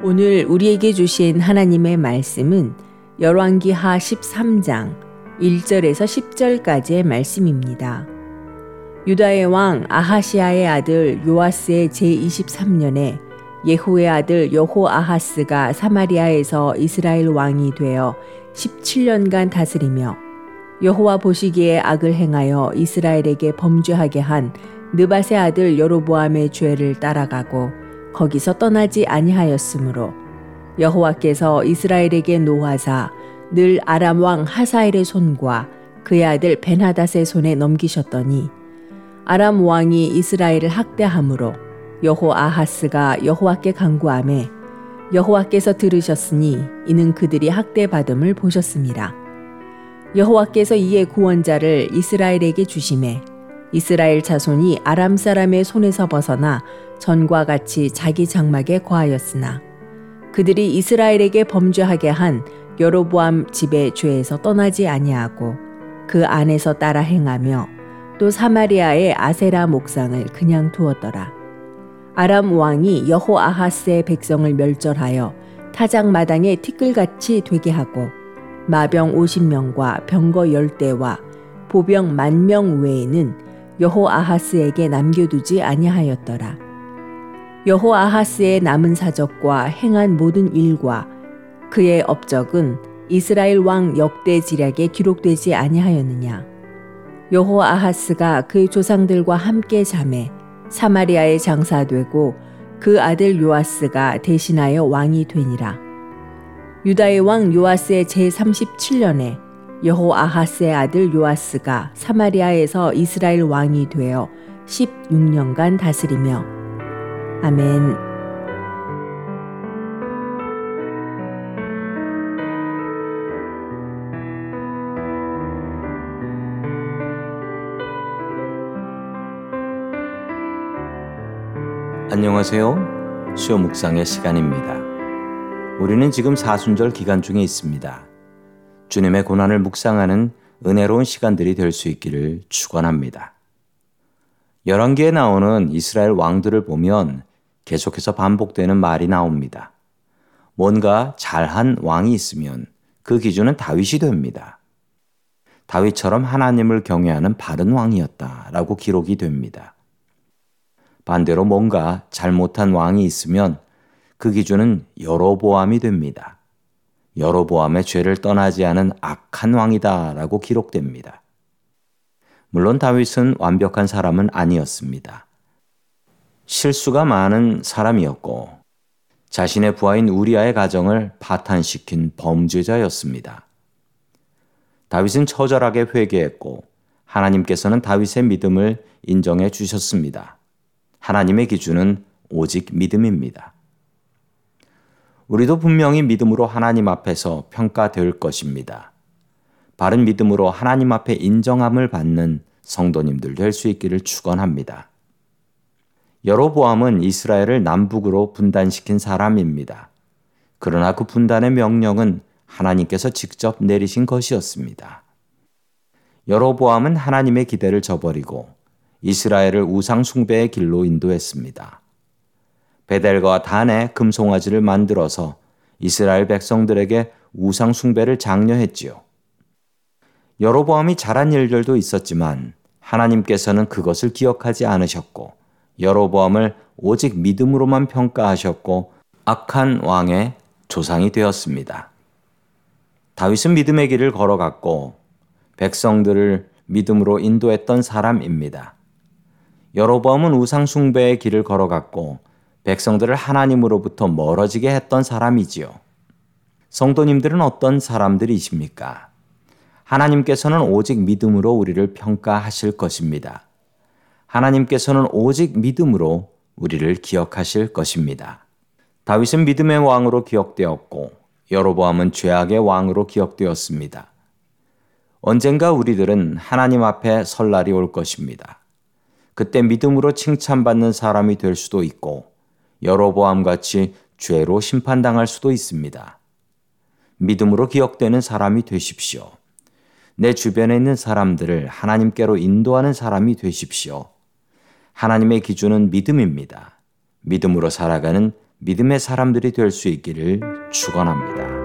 오늘 우리에게 주신 하나님의 말씀은 열왕기하 13장 1절에서 10절까지의 말씀입니다. 유다의 왕 아하시아의 아들 요아스의 제23년에 예후의 아들 여호아하스가 사마리아에서 이스라엘 왕이 되어 17년간 다스리며 여호와 보시기에 악을 행하여 이스라엘에게 범죄하게 한 느바세 아들 여로보암의 죄를 따라가고 거기서 떠나지 아니하였으므로 여호와께서 이스라엘에게 노하사 늘 아람 왕 하사엘의 손과 그의 아들 벤하닷의 손에 넘기셨더니 아람 왕이 이스라엘을 학대함으로 여호 아하스가 여호와께 간구함에 여호와께서 들으셨으니 이는 그들이 학대받음을 보셨습니다. 여호와께서 이에 구원자를 이스라엘에게 주심에 이스라엘 자손이 아람 사람의 손에서 벗어나 전과 같이 자기 장막에 거하였으나 그들이 이스라엘에게 범죄하게 한 여로보암 집의 죄에서 떠나지 아니하고 그 안에서 따라 행하며 또 사마리아의 아세라 목상을 그냥 두었더라. 아람 왕이 여호아하스의 백성을 멸절하여 타작 마당에 티끌같이 되게 하고 마병 50명과 병거 10대와 보병 만명 외에는 여호아하스에게 남겨두지 아니하였더라. 여호아하스의 남은 사적과 행한 모든 일과 그의 업적은 이스라엘 왕 역대 지략에 기록되지 아니하였느냐. 여호아하스가 그 조상들과 함께 잠에 사마리아에 장사되고 그 아들 요아스가 대신하여 왕이 되니라. 유다의 왕 요아스의 제37년에 여호 아하스의 아들 요아스가 사마리아에서 이스라엘 왕이 되어 16년간 다스리며 아멘. 안녕하세요. 수요 묵상의 시간입니다. 우리는 지금 사순절 기간 중에 있습니다. 주님의 고난을 묵상하는 은혜로운 시간들이 될 수 있기를 축원합니다. 열왕기에 나오는 이스라엘 왕들을 보면 계속해서 반복되는 말이 나옵니다. 뭔가 잘한 왕이 있으면 그 기준은 다윗이 됩니다. 다윗처럼 하나님을 경외하는 바른 왕이었다라고 기록이 됩니다. 반대로 뭔가 잘못한 왕이 있으면 그 기준은 여로보암이 됩니다. 여로보암의 죄를 떠나지 않은 악한 왕이다라고 기록됩니다. 물론 다윗은 완벽한 사람은 아니었습니다. 실수가 많은 사람이었고 자신의 부하인 우리아의 가정을 파탄시킨 범죄자였습니다. 다윗은 처절하게 회개했고 하나님께서는 다윗의 믿음을 인정해 주셨습니다. 하나님의 기준은 오직 믿음입니다. 우리도 분명히 믿음으로 하나님 앞에서 평가될 것입니다. 바른 믿음으로 하나님 앞에 인정함을 받는 성도님들 될 수 있기를 축원합니다. 여로보암은 이스라엘을 남북으로 분단시킨 사람입니다. 그러나 그 분단의 명령은 하나님께서 직접 내리신 것이었습니다. 여로보암은 하나님의 기대를 저버리고 이스라엘을 우상 숭배의 길로 인도했습니다. 베델과 단에 금송아지를 만들어서 이스라엘 백성들에게 우상 숭배를 장려했지요. 여로보암이 잘한 일들도 있었지만 하나님께서는 그것을 기억하지 않으셨고 여로보암을 오직 믿음으로만 평가하셨고 악한 왕의 조상이 되었습니다. 다윗은 믿음의 길을 걸어갔고 백성들을 믿음으로 인도했던 사람입니다. 여로보암은 우상 숭배의 길을 걸어갔고 백성들을 하나님으로부터 멀어지게 했던 사람이지요. 성도님들은 어떤 사람들이십니까? 하나님께서는 오직 믿음으로 우리를 평가하실 것입니다. 하나님께서는 오직 믿음으로 우리를 기억하실 것입니다. 다윗은 믿음의 왕으로 기억되었고 여로보암은 죄악의 왕으로 기억되었습니다. 언젠가 우리들은 하나님 앞에 설 날이 올 것입니다. 그때 믿음으로 칭찬받는 사람이 될 수도 있고 여로보암 같이 죄로 심판당할 수도 있습니다. 믿음으로 기억되는 사람이 되십시오. 내 주변에 있는 사람들을 하나님께로 인도하는 사람이 되십시오. 하나님의 기준은 믿음입니다. 믿음으로 살아가는 믿음의 사람들이 될 수 있기를 축원합니다.